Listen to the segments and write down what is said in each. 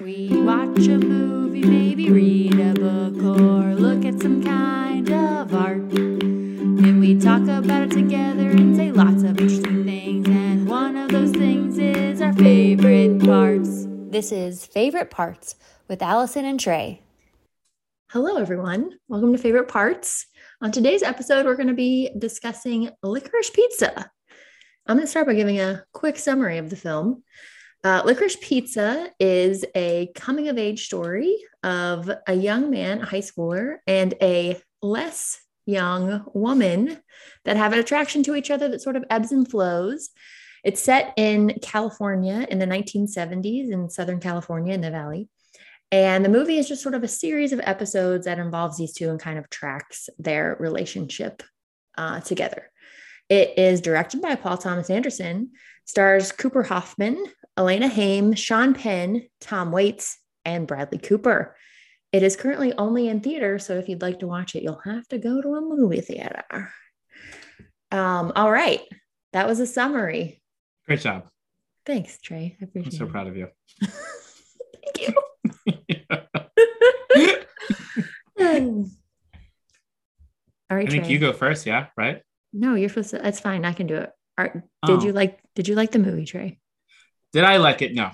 We watch a movie, maybe read a book, or look at some kind of art. Then we talk about it together and say lots of interesting things. And one of those things is our favorite parts. This is Favorite Parts with Alison and Tre. Hello, everyone. Welcome to Favorite Parts. On today's episode, we're going to be discussing licorice pizza. I'm going to start by giving a quick summary of the film. Uh, licorice Pizza is a coming of age story of a young man, a high schooler, and a less young woman that have an attraction to each other that sort of ebbs and flows. It's set in California in the 1970s in Southern California in the Valley. And the movie is just sort of a series of episodes that involves these two and kind of tracks their relationship uh, together. It is directed by Paul Thomas Anderson, stars Cooper Hoffman, Alana Haim, Sean Penn, Tom Waits, and Bradley Cooper. It is currently only in theater, so if you'd like to watch it, you'll have to go to a movie theater. Um, all right, that was a summary. Great job. Thanks, Tre. I I'm so it. proud of you. Thank you. all right, I think Tre. you go first, yeah, right? No, you're supposed to. That's fine. I can do it. Right. Did Oh. you like? Did you like the movie, Tre? Did I like it? No.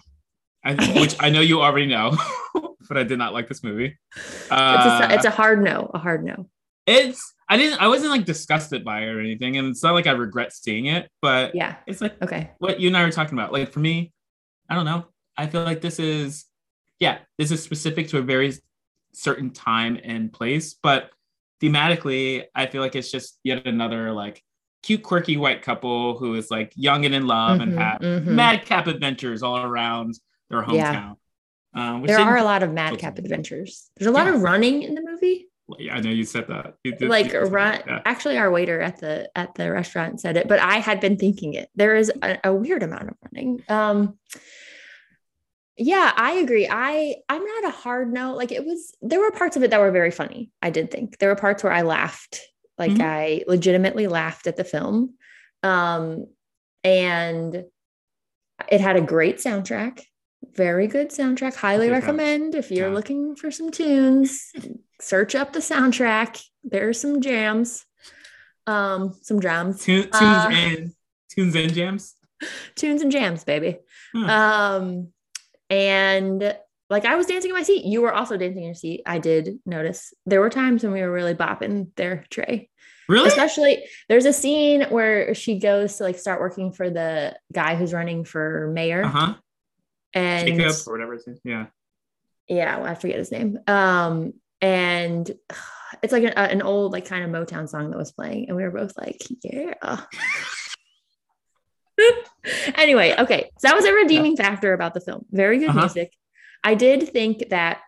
I, which I know you already know, but I did not like this movie. It's Uh, a, it's a hard no. A hard no. it's I didn't I wasn't like disgusted by it or anything, and it's not like I regret seeing it, but Yeah. it's like Okay. what you and I were talking about. Like for me, I don't know. I feel like this is, yeah, this is specific to a very certain time and place, but thematically, I feel like it's just yet another like cute, quirky white couple who is like young and in love and Mhm, have mhm. madcap adventures all around their Yeah. hometown. Um, which There are a lot of madcap adventures. There's a lot Yeah. of running in the movie. Yeah, I know you said that. You did- Like you run. that, yeah. Actually, our waiter at the at the restaurant said it, but I had been thinking it. There is a, a weird amount of running. Um. Yeah, I agree. I I'm not a hard no. Like it was. There were parts of it that were very funny. I did think there were parts where I laughed. Like Mhm. I legitimately laughed at the film. Um, and it had a great soundtrack. Very good soundtrack. Highly Okay, got it. recommend if you're Yeah. looking for some tunes. Search up the soundtrack. There's some jams, um, some drums, Tu- tunes Uh, and tunes and jams. tunes and jams, baby. Hmm. Um, and like I was dancing in my seat. You were also dancing in your seat. I did notice there were times when we were really bopping there Tre. Really? Especially there's a scene where she goes to like start working for the guy who's running for mayor. Uh huh. And Jacob or whatever his name. Yeah. yeah, well, I forget his name. Um, and it's like an, an old, like kind of Motown song that was playing, and we were both like, yeah. anyway, okay, so that was a redeeming factor about the film. Very good Uh-huh. music. I did think that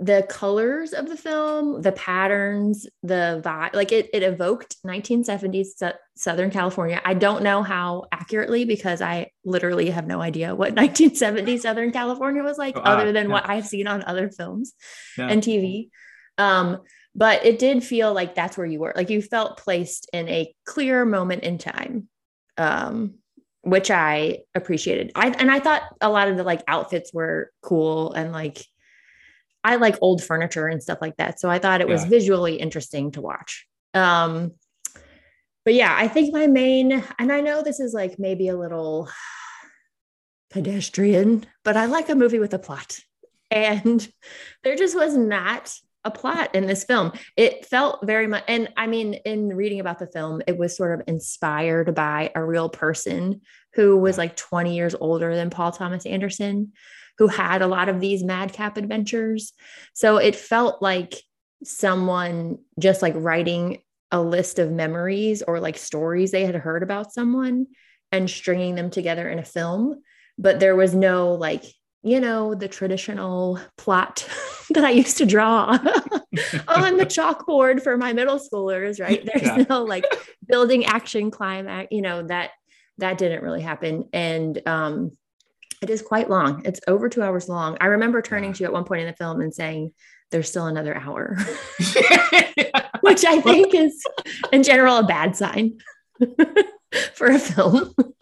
the colors of the film, the patterns, the vibe, like it, it evoked 1970s Sou- Southern California. I don't know how accurately because I literally have no idea what 1970s Southern California was like, Oh, other ah, than yeah. what I've seen on other films Yeah. and TV. Um, but it did feel like that's where you were. Like you felt placed in a clear moment in time, um, which I appreciated. I and I thought a lot of the like outfits were cool and like I like old furniture and stuff like that. So I thought it was Yeah. visually interesting to watch. Um, but yeah, I think my main, and I know this is like maybe a little pedestrian, but I like a movie with a plot. And there just was not a plot in this film. It felt very much, and I mean, in reading about the film, it was sort of inspired by a real person who was like 20 years older than Paul Thomas Anderson, who had a lot of these madcap adventures. So it felt like someone just like writing a list of memories or like stories they had heard about someone and stringing them together in a film. But there was no like, you know, the traditional plot that I used to draw on the chalkboard for my middle schoolers, right? There's Yeah. no like building action climax, you know, that that didn't really happen. And um it is quite long. It's over two hours long. I remember turning Yeah. to you at one point in the film and saying, there's still another hour, which I think is in general a bad sign for a film. Well,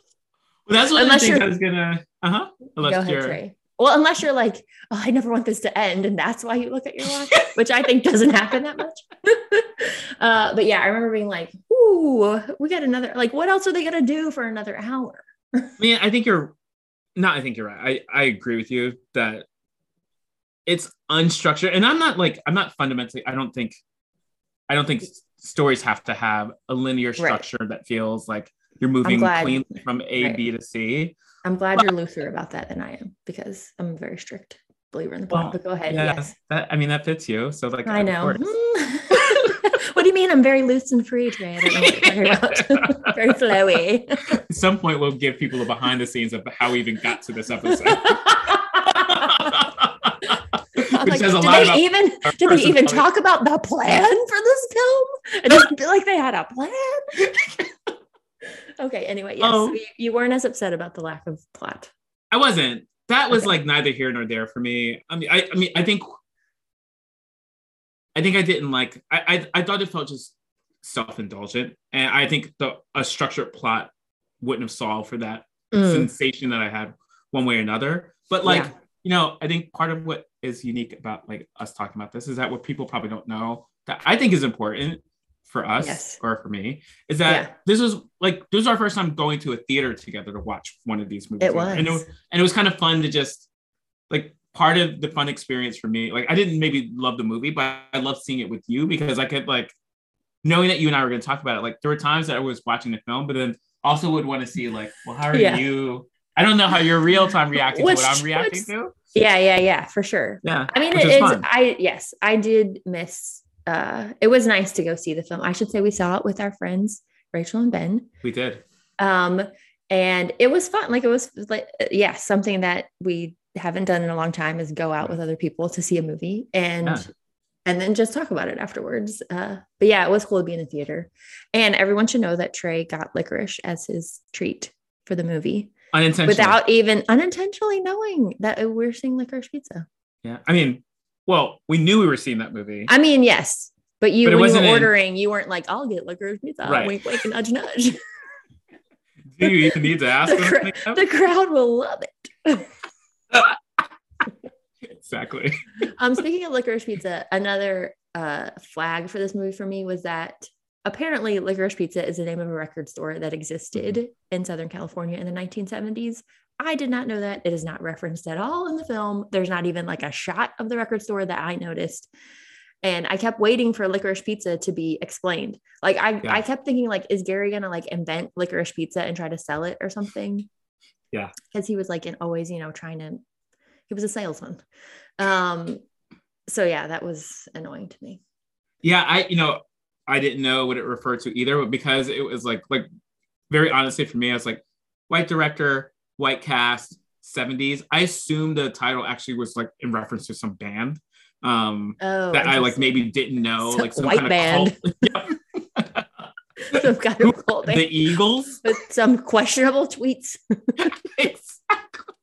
that's one Unless of the things I was gonna. Uh huh. Go ahead, you're. Tre. Well, unless you're like, oh, I never want this to end, and that's why you look at your watch, which I think doesn't happen that much. uh, but yeah, I remember being like, ooh, we got another. Like, what else are they gonna do for another hour? I mean, I think you're not. I think you're right. I I agree with you that it's unstructured, and I'm not like I'm not fundamentally. I don't think. I don't think stories have to have a linear structure right. that feels like you're moving cleanly from A right. B to C. I'm glad you're looser about that than I am because I'm a very strict believer in the plot. Well, but go ahead. Yeah, yes. That, I mean, that fits you. So like, I know. what do you mean? I'm very loose and free today. I don't know what you're about. very flowy. At some point, we'll give people the behind the scenes of how we even got to this episode. like, did they even did they even talk about the plan for this film? I just feel like they had a plan. Okay. Anyway, yes, oh. so you, you, weren't as upset about the lack of plot. I wasn't. That was okay. like neither here nor there for me. I mean, I, I mean, I think, I think I didn't like. I, I, I thought it felt just self-indulgent, and I think the a structured plot wouldn't have solved for that mm. sensation that I had one way or another. But like, yeah. you know, I think part of what is unique about like us talking about this is that what people probably don't know that I think is important for us yes. or for me is that yeah. this was like this was our first time going to a theater together to watch one of these movies. It was. And it was and it was kind of fun to just like part of the fun experience for me. Like I didn't maybe love the movie, but I loved seeing it with you because I could like knowing that you and I were going to talk about it. Like there were times that I was watching the film, but then also would want to see like, well, how are yeah. you? I don't know how you're real time reacting to what I'm reacting to. Yeah, yeah, yeah, for sure. Yeah. I mean, it is. Fun. I yes, I did miss uh, it was nice to go see the film. I should say we saw it with our friends Rachel and Ben. We did. Um, and it was fun. Like it was like yeah, something that we haven't done in a long time is go out with other people to see a movie and yeah. and then just talk about it afterwards. Uh, but yeah, it was cool to be in the theater. And everyone should know that Trey got licorice as his treat for the movie. Unintentionally. Without even unintentionally knowing that we're seeing licorice pizza. Yeah. I mean, well, we knew we were seeing that movie. I mean, yes, but you but when you were ordering, in... you weren't like, "I'll get licorice pizza." Right. Wink, wink, nudge, nudge. Do you even need to ask? the, the crowd will love it. exactly. Um, speaking of licorice pizza, another uh, flag for this movie for me was that apparently licorice pizza is the name of a record store that existed mm-hmm. in Southern California in the 1970s. I did not know that. It is not referenced at all in the film. There's not even like a shot of the record store that I noticed. And I kept waiting for licorice pizza to be explained. Like I, yeah. I kept thinking, like, is Gary gonna like invent licorice pizza and try to sell it or something? Yeah. Because he was like in always, you know, trying to he was a salesman. Um, so yeah, that was annoying to me. Yeah, I you know, I didn't know what it referred to either, but because it was like like very honestly for me, I was like, white director, white cast 70s i assume the title actually was like in reference to some band um oh, that i like maybe didn't know some like some white kind band. of some kind of cult. the eagles? With some questionable tweets. Exactly.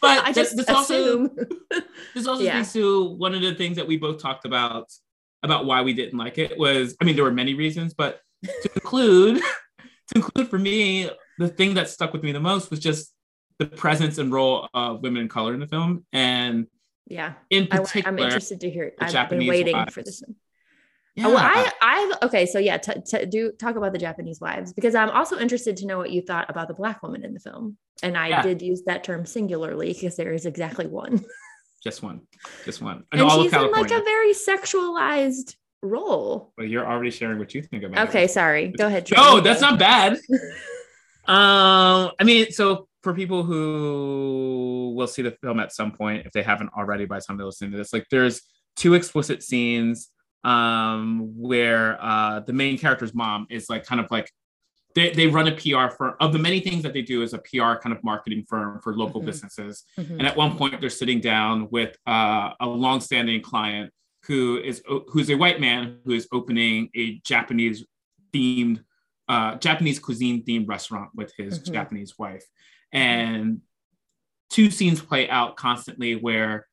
But I just this assume. also this also yeah. speaks to one of the things that we both talked about about why we didn't like it was i mean there were many reasons but to conclude to include for me the thing that stuck with me the most was just the presence and role of women in color in the film, and yeah, in particular, I, am interested to hear. I've Japanese been waiting wives. for this one. Yeah. Oh, well, I, I, okay. So yeah, t- t- do talk about the Japanese wives because I'm also interested to know what you thought about the black woman in the film, and I yeah. did use that term singularly because there is exactly one. Just one, just one, and, and she's in like a very sexualized role. Well, you're already sharing what you think about. Okay, it. sorry. Go ahead. No, that's not bad. Um, I mean, so for people who will see the film at some point, if they haven't already by the time they're listening to this, like there's two explicit scenes um where uh the main character's mom is like kind of like they, they run a PR firm of the many things that they do is a PR kind of marketing firm for local mm-hmm. businesses. Mm-hmm. And at one point they're sitting down with uh, a longstanding client who is who's a white man who is opening a Japanese themed uh, Japanese cuisine themed restaurant with his mm-hmm. Japanese wife. And two scenes play out constantly where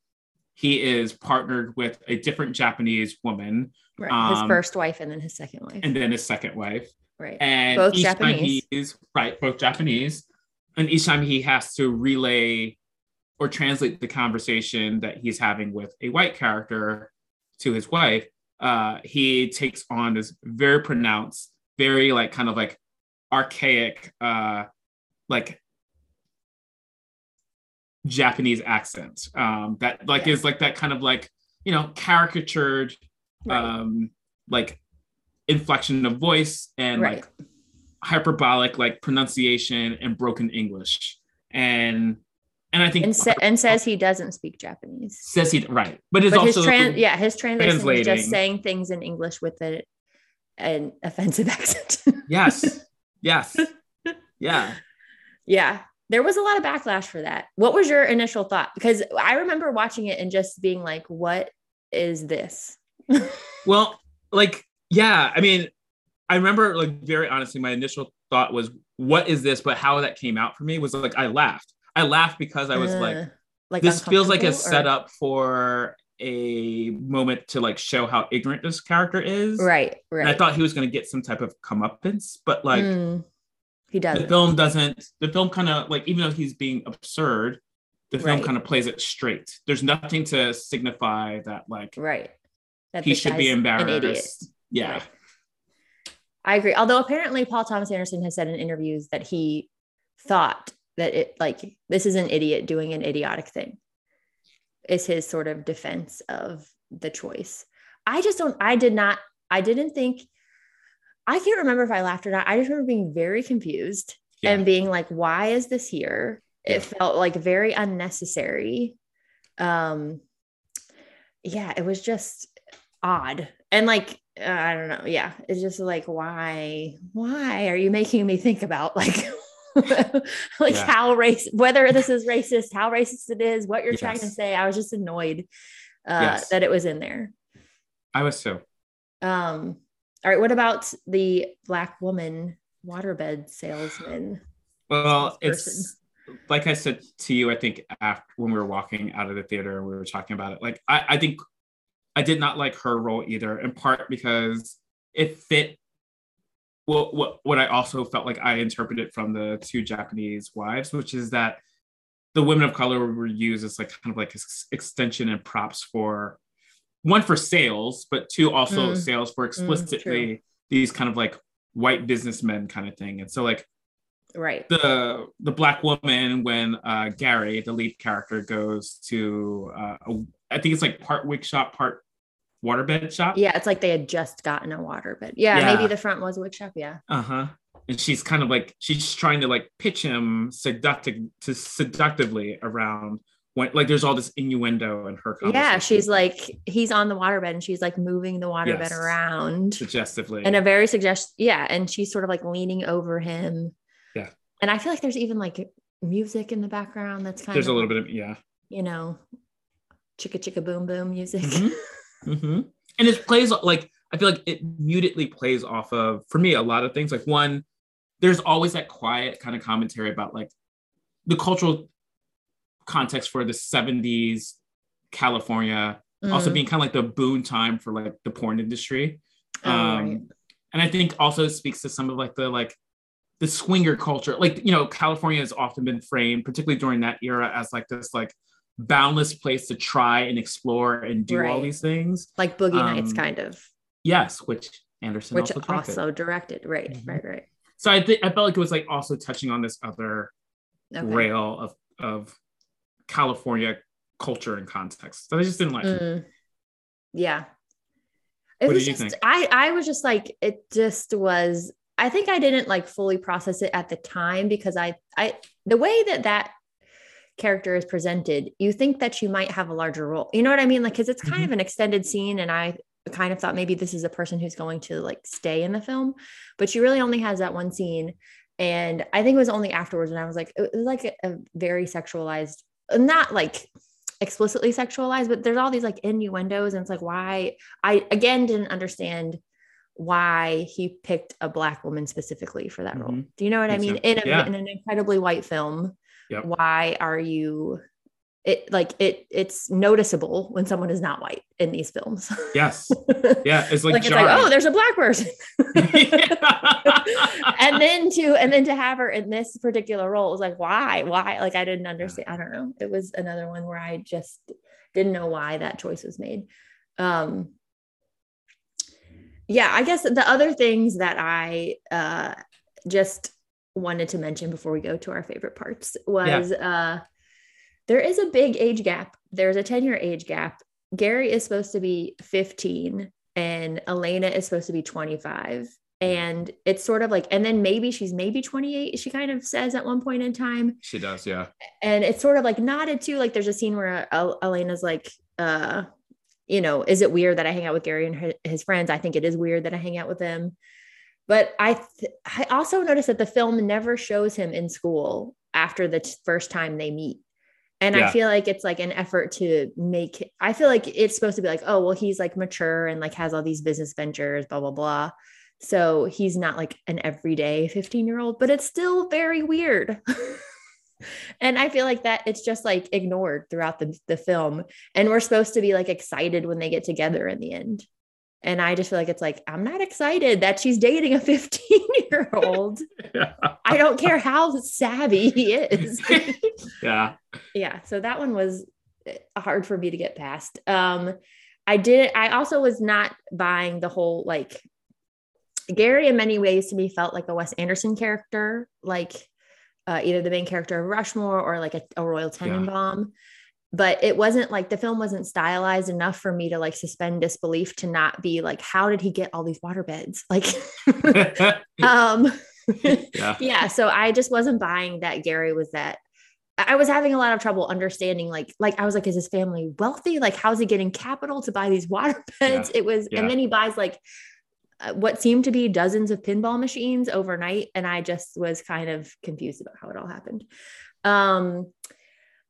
he is partnered with a different Japanese woman. Right. Um, his first wife and then his second wife. And then his second wife. Right. And both Japanese. Right, both Japanese. And each time he has to relay or translate the conversation that he's having with a white character to his wife, uh, he takes on this very pronounced, very like kind of like archaic, uh, like Japanese accent um, that like Yeah. is like that kind of like you know caricatured Right. um, like inflection of voice and Right. like hyperbolic like pronunciation and broken English and and I think and, sa- and says he doesn't speak Japanese. says he right, but it's But his also tran- yeah, his translation is just saying things in English with a, an offensive accent. yes, yes, yeah. yeah, there was a lot of backlash for that. What was your initial thought? Because I remember watching it and just being like, "What is this?" Well, like, yeah, I mean, I remember like very honestly, my initial thought was, what is this? But how that came out for me was like I laughed. I laughed because I was like, Uh, like this feels like a or- setup for a moment to like show how ignorant this character is. Right, right. And I thought he was gonna get some type of comeuppance, but like Mm, he doesn't. The film doesn't the film kind of like even though he's being absurd, the film Right. kind of plays it straight. There's nothing to signify that like right. That he should be guy's an idiot. embarrassed. Yeah. Right. I agree. Although apparently Paul Thomas Anderson has said in interviews that he thought that it like this is an idiot doing an idiotic thing. Is his sort of defense of the choice. I just don't I did not I didn't think I can't remember if I laughed or not. I just remember being very confused Yeah. and being like why is this here? Yeah. It felt like very unnecessary. Um yeah, it was just odd. And like uh, I don't know. Yeah, it's just like why why are you making me think about like like Yeah. how race whether this is racist, how racist it is, what you're trying to say. I was just annoyed uh Yes. that it was in there. I was so. Um all right, what about the black woman waterbed salesman? Well, it's like I said to you, I think after when we were walking out of the theater and we were talking about it, like I, I think I did not like her role either, in part because it fit well, what what I also felt like I interpreted from the two Japanese wives, which is that the women of color were used as like kind of like extension and props for one for sales, but two also Mm. sales for explicitly these kind of like white businessmen kind of thing. And so like Right. the the black woman when uh Gary, the lead character, goes to uh a, I think it's like part wig shop, part waterbed shop. Yeah, it's like they had just gotten a waterbed. Yeah, Yeah. maybe the front was a wig shop. Yeah. Uh-huh. And she's kind of like she's trying to like pitch him seductive to seductively around when like there's all this innuendo in her Yeah, she's like he's on the waterbed and she's like moving the waterbed Yes. around suggestively. and a very suggest yeah, and she's sort of like leaning over him. Yeah. And I feel like there's even like music in the background that's kind there's of a little bit of yeah. you know, chicka chicka boom boom music. Mhm. Mhm. And it plays like I feel like it mutedly plays off of for me a lot of things. Like one, there's always that quiet kind of commentary about like the cultural context for the 70s California, also Mm. being kind of like the boon time for like the porn industry. Oh, Um, right. and I think also speaks to some of like the like the swinger culture. Like, you know, California has often been framed, particularly during that era, as like this like boundless place to try and explore and do all these things. like Boogie Nights um, kind of, Yes, which Anderson which also directed. also directed. Right, Mhm. right, right. so I think I felt like it was like also touching on this other Okay. rail of of California culture and context that I just didn't like. Mm. Yeah. It What was did you just think? I I was just like it just was I think I didn't like fully process it at the time because I I the way that that character is presented you think that you might have a larger role. You know what I mean? Like cuz it's kind Mhm. of an extended scene and I kind of thought maybe this is a person who's going to like stay in the film, but she really only has that one scene and I think it was only afterwards and I was like it was like a, a very sexualized not like explicitly sexualized, but there's all these like innuendos, and it's like why I again didn't understand why he picked a black woman specifically for that role. Mhm. Do you know what I mean? In, a, Yeah. in an incredibly white film, Yep. why are you it like it it's noticeable when someone is not white in these films. Yes. Yeah. It's like, like, it's like, oh, there's a black person. and then to and then to have her in this particular role was like, why? Why? Like I didn't understand. I don't know. It was another one where I just didn't know why that choice was made. Um yeah, I guess the other things that I uh just wanted to mention before we go to our favorite parts was uh there is a big age gap. There's a 10 year age gap. Gary is supposed to be 15 and Alana is supposed to be 25. And it's sort of like, and then maybe she's maybe 28, she kind of says at one point in time. She does, yeah. And it's sort of like nodded to, like, there's a scene where uh, Alana's like, uh, you know, is it weird that I hang out with Gary and his friends? I think it is weird that I hang out with them. But I, th- I also noticed that the film never shows him in school after the t- first time they meet. And yeah. I feel like it's like an effort to make, I feel like it's supposed to be like, oh, well, he's like mature and like has all these business ventures, blah, blah, blah. So he's not like an everyday 15 year old, but it's still very weird. and I feel like that it's just like ignored throughout the, the film. And we're supposed to be like excited when they get together in the end. And I just feel like it's like, I'm not excited that she's dating a 15 year old. yeah. I don't care how savvy he is. yeah. Yeah. So that one was eh, hard for me to get past. Um, I did, I also was not buying the whole like Gary, in many ways, to me, felt like a Wes Anderson character, like uh, either the main character of Rushmore or like a, a Royal Tenenbaum. Yeah but it wasn't like the film wasn't stylized enough for me to like suspend disbelief to not be like how did he get all these water beds like um yeah. yeah so i just wasn't buying that gary was that i was having a lot of trouble understanding like like i was like is his family wealthy like how's he getting capital to buy these water beds yeah. it was yeah. and then he buys like uh, what seemed to be dozens of pinball machines overnight and i just was kind of confused about how it all happened um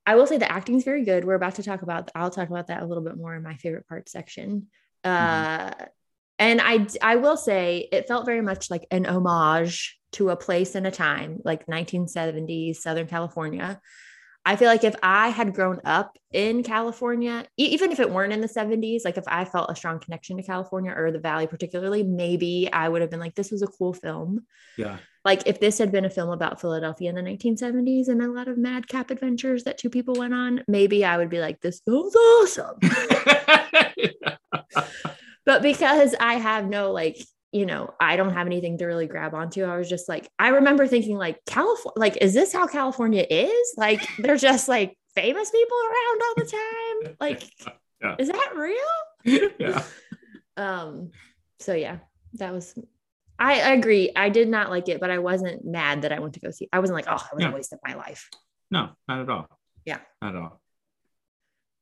I will say the acting is very good. We're about to talk about, I'll talk about that a little bit more in my favorite part section. Mm-hmm. Uh, and I, I will say it felt very much like an homage to a place and a time, like 1970s Southern California. I feel like if I had grown up in California, e- even if it weren't in the 70s, like if I felt a strong connection to California or the Valley particularly, maybe I would have been like, this was a cool film. Yeah. Like if this had been a film about Philadelphia in the 1970s and a lot of madcap adventures that two people went on, maybe I would be like, this film's awesome. but because I have no like you know, I don't have anything to really grab onto. I was just like, I remember thinking, like, California, like, is this how California is? Like, they're just like famous people around all the time. Like, yeah. is that real? yeah. Um, so yeah, that was I, I agree. I did not like it, but I wasn't mad that I went to go see. I wasn't like, oh, it was yeah. a waste of my life. No, not at all. Yeah. Not at all.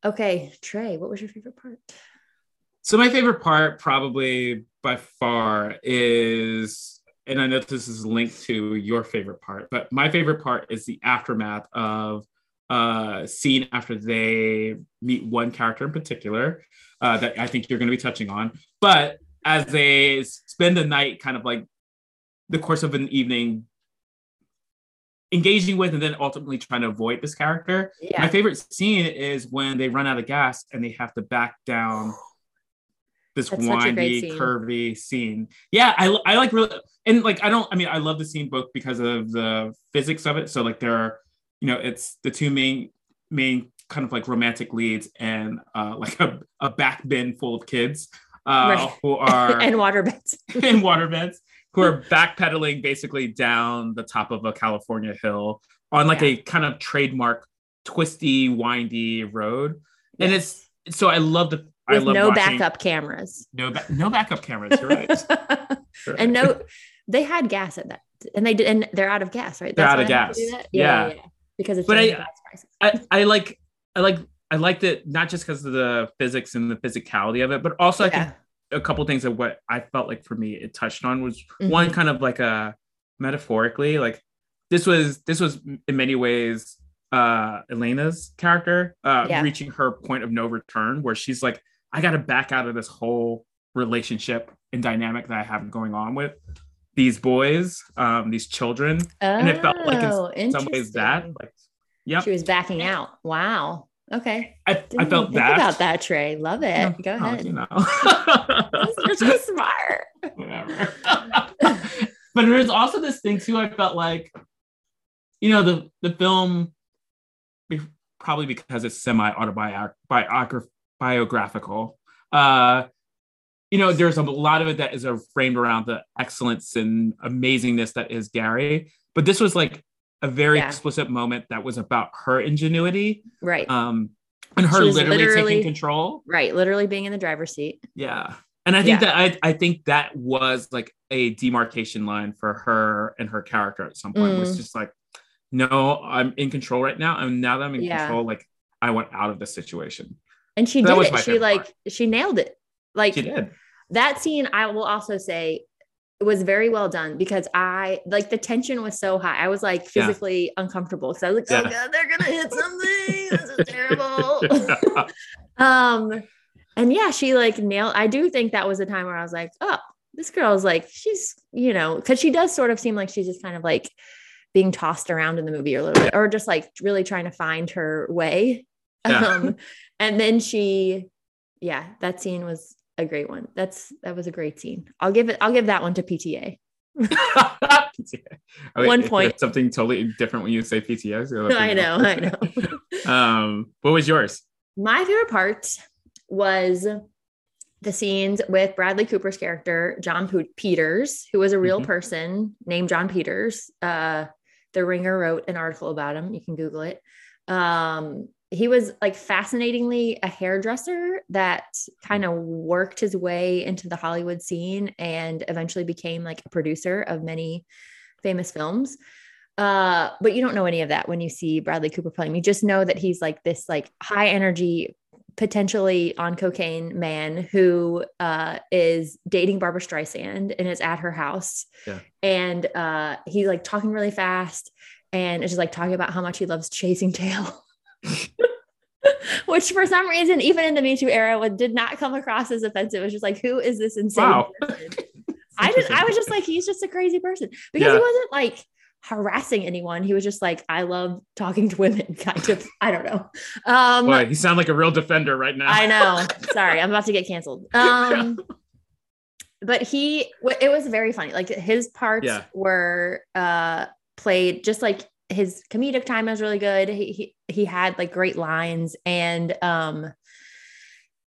Okay, Tre, what was your favorite part? So my favorite part, probably by far, is, and I know this is linked to your favorite part, but my favorite part is the aftermath of uh scene after they meet one character in particular uh, that I think you're going to be touching on. But as they spend the night, kind of like the course of an evening, engaging with and then ultimately trying to avoid this character. Yeah. My favorite scene is when they run out of gas and they have to back down this That's windy, scene. curvy scene. Yeah, I, I like really, and like I don't. I mean, I love the scene both because of the physics of it. So like there are, you know, it's the two main main kind of like romantic leads and uh, like a, a back bin full of kids uh, right. who are and water beds and water beds who are backpedaling basically down the top of a California hill on like yeah. a kind of trademark twisty, windy road. Yes. And it's so I love the with no watching, backup cameras. No, ba- no backup cameras. You're right. You're and no, they had gas at that, and they did, and they're out of gas, right? They're out of gas. Yeah, yeah. yeah, because it's but I, I, I like, I like, I liked it not just because of the physics and the physicality of it, but also yeah. I think a couple things of what I felt like for me it touched on was mm-hmm. one kind of like a metaphorically, like this was this was in many ways uh Alana's character uh yeah. reaching her point of no return where she's like I got to back out of this whole relationship and dynamic that I have going on with these boys, um, these children. Oh, and it felt like in some ways that, like, yeah, she was backing out. Wow. Okay. I, Didn't I felt think that about that, Tre. Love it. Go ahead. you know. You're so smart. whatever. but there's also this thing too. I felt like, you know, the the film, probably because it's semi autobiographical. Uh, you know, there's a lot of it that is framed around the excellence and amazingness that is Gary. But this was like a very Yeah. explicit moment that was about her ingenuity, Right. um, and her literally, literally- taking control. right. Literally being in the driver's seat. Yeah. And I think Yeah. that I, I think that was like a demarcation line for her and her character at some point. It was Mm. just like, no, I'm in control right now. And now that I'm in Yeah. control, like I want out of this situation. And she That did it. She like part. she nailed it. Like She did. that scene, I will also say was very well done because I like the tension was so high. I was like Yeah. physically uncomfortable because I was like, oh god, they're gonna hit something. this is terrible. um, and yeah, she like nailed. I do think that was a time where I was like, oh, this girl is like, she's you know, because she does sort of seem like she's just kind of like being tossed around in the movie a little bit, or just like really trying to find her way. Yeah. Um, and then she, yeah, that scene was a great one. That's that was a great scene. I'll give it. I'll give that one to PTA. Wait, One point. Something totally different when you say PTS. You're I know. I know. um, what was yours? My favorite part was the scenes with Bradley Cooper's character, Jon P- Peters, who was a real Mhm. person named Jon Peters. Uh, the Ringer wrote an article about him. You can Google it. Um, he was like fascinatingly a hairdresser that kind of worked his way into the Hollywood scene and eventually became like a producer of many famous films. Uh, but you don't know any of that when you see Bradley Cooper playing. You just know that he's like this like high energy, potentially on cocaine man who uh, is dating Barbra Streisand and is at her house. Yeah. And uh, he's like talking really fast and is just like talking about how much he loves chasing tail. Which for some reason, even in the Me Too era, what did not come across as offensive. It was just like, who is this insane Wow. I just I was just like, he's just a crazy person because Yeah. he wasn't like harassing anyone. He was just like, I love talking to women, kind of. I don't know. Um Boy, you sound like a real defender right now. I know. Sorry, I'm about to get canceled. Um but he it was very funny. Like his parts Yeah. were uh played just like his comedic time was really good. He he, he had like great lines and um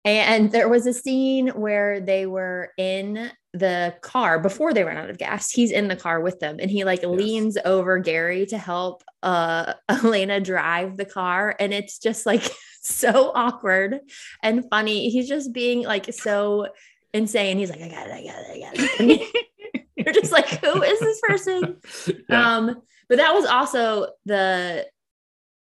and there was a scene where they were in the car before they ran out of gas. He's in the car with them and he like leans over Gary to help uh Alana drive the car and it's just like so awkward and funny. He's just being like so insane. He's like I got it, I got it, I got it. You're just like who is this person? Yeah. Um, but that was also the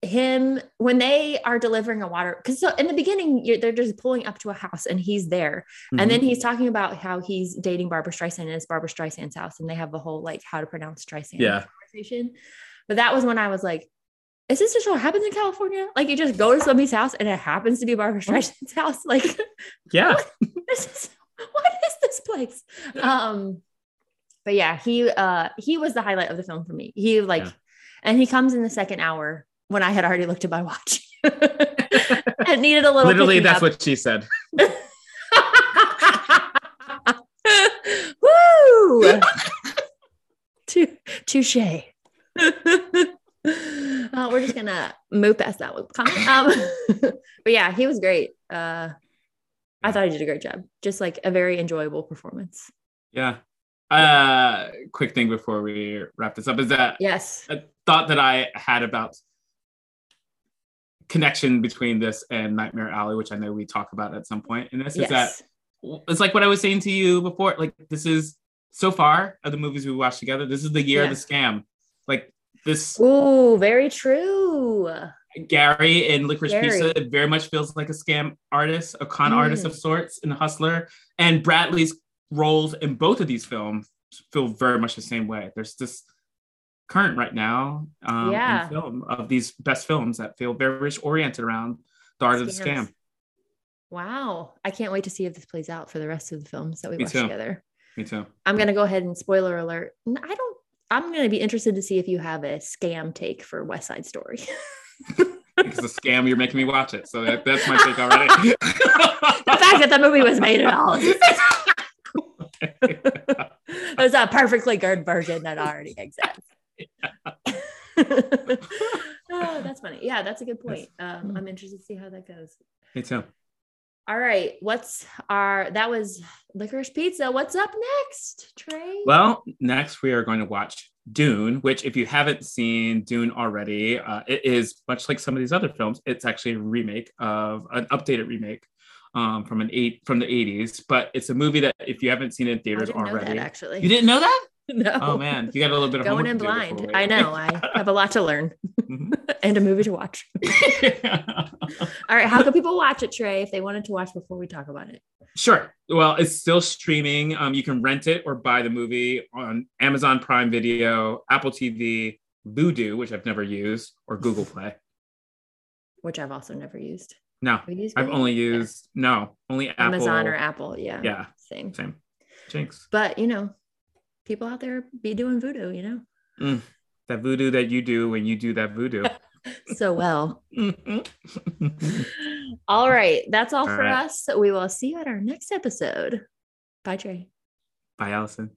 him when they are delivering a water because so in the beginning you're, they're just pulling up to a house and he's there Mm-hmm. and then he's talking about how he's dating Barbra Streisand and it's Barbra Streisand's house and they have a whole like how to pronounce Streisand Yeah. conversation but that was when I was like is this just what happens in California like you just go to somebody's house and it happens to be Barbra Streisand's house like yeah. this is what is this place um but yeah he uh he was the highlight of the film for me he like Yeah. and he comes in the second hour when i had already looked at my watch and needed a little bit. Literally, that's up. what she said. woo Tou- touche uh, we're just gonna move past that one. Um, but yeah he was great uh i thought he did a great job just like a very enjoyable performance Yeah. Uh, quick thing before we wrap this up is that yes a thought that I had about connection between this and Nightmare Alley, which I know we talk about at some point in this, is that yes it's like what I was saying to you before. Like this is so far of the movies we watched together. This is the year Yeah. of the scam. Like this Ooh, very true. Gary in Licorice Gary. Pizza it very much feels like a scam artist, a con artist Mm. of sorts, and a hustler. And Bradley's roles in both of these films feel very much the same way. There's this current right now um, Yeah. in film of these best films that feel very much oriented around the art of the scam. Wow. I can't wait to see if this plays out for the rest of the films that we Me watch too. together. Me too. I'm going to go ahead and spoiler alert. I don't, I'm going to be interested to see if you have a scam take for West Side Story. it's a scam. You're making me watch it. So that, that's my take already. the fact that the movie was made at all. it was a perfectly good version that already exists. oh, that's funny. Yeah, that's a good point. Um, I'm interested to see how that goes. Me too. All right, what's our that was licorice pizza. What's up next, Tre? Well, next we are going to watch Dune, which, if you haven't seen Dune already, uh, it is much like some of these other films. It's actually a remake of an updated remake um, from an eight from the 80s. But it's a movie that if you haven't seen it in theaters already, that, actually. you didn't know that? no. Oh man, you got a little bit of Going in blind. I know. I have a lot to learn Mhm. and a movie to watch. All right, how can people watch it, Tre, if they wanted to watch before we talk about it? Sure. Well, it's still streaming. Um, you can rent it or buy the movie on Amazon Prime Video, Apple TV, Vudu, which I've never used, or Google Play. Which I've also never used. No, Have you used I've only Yeah. used no, only Apple. Amazon or Apple. Yeah. Yeah, Same. same. Jinx. But you know, people out there be doing voodoo, you know, Mm, that voodoo that you do when you do that voodoo. so well. All right. That's all, All for right. us. We will see you at our next episode. Bye, Tre. Bye, Alison.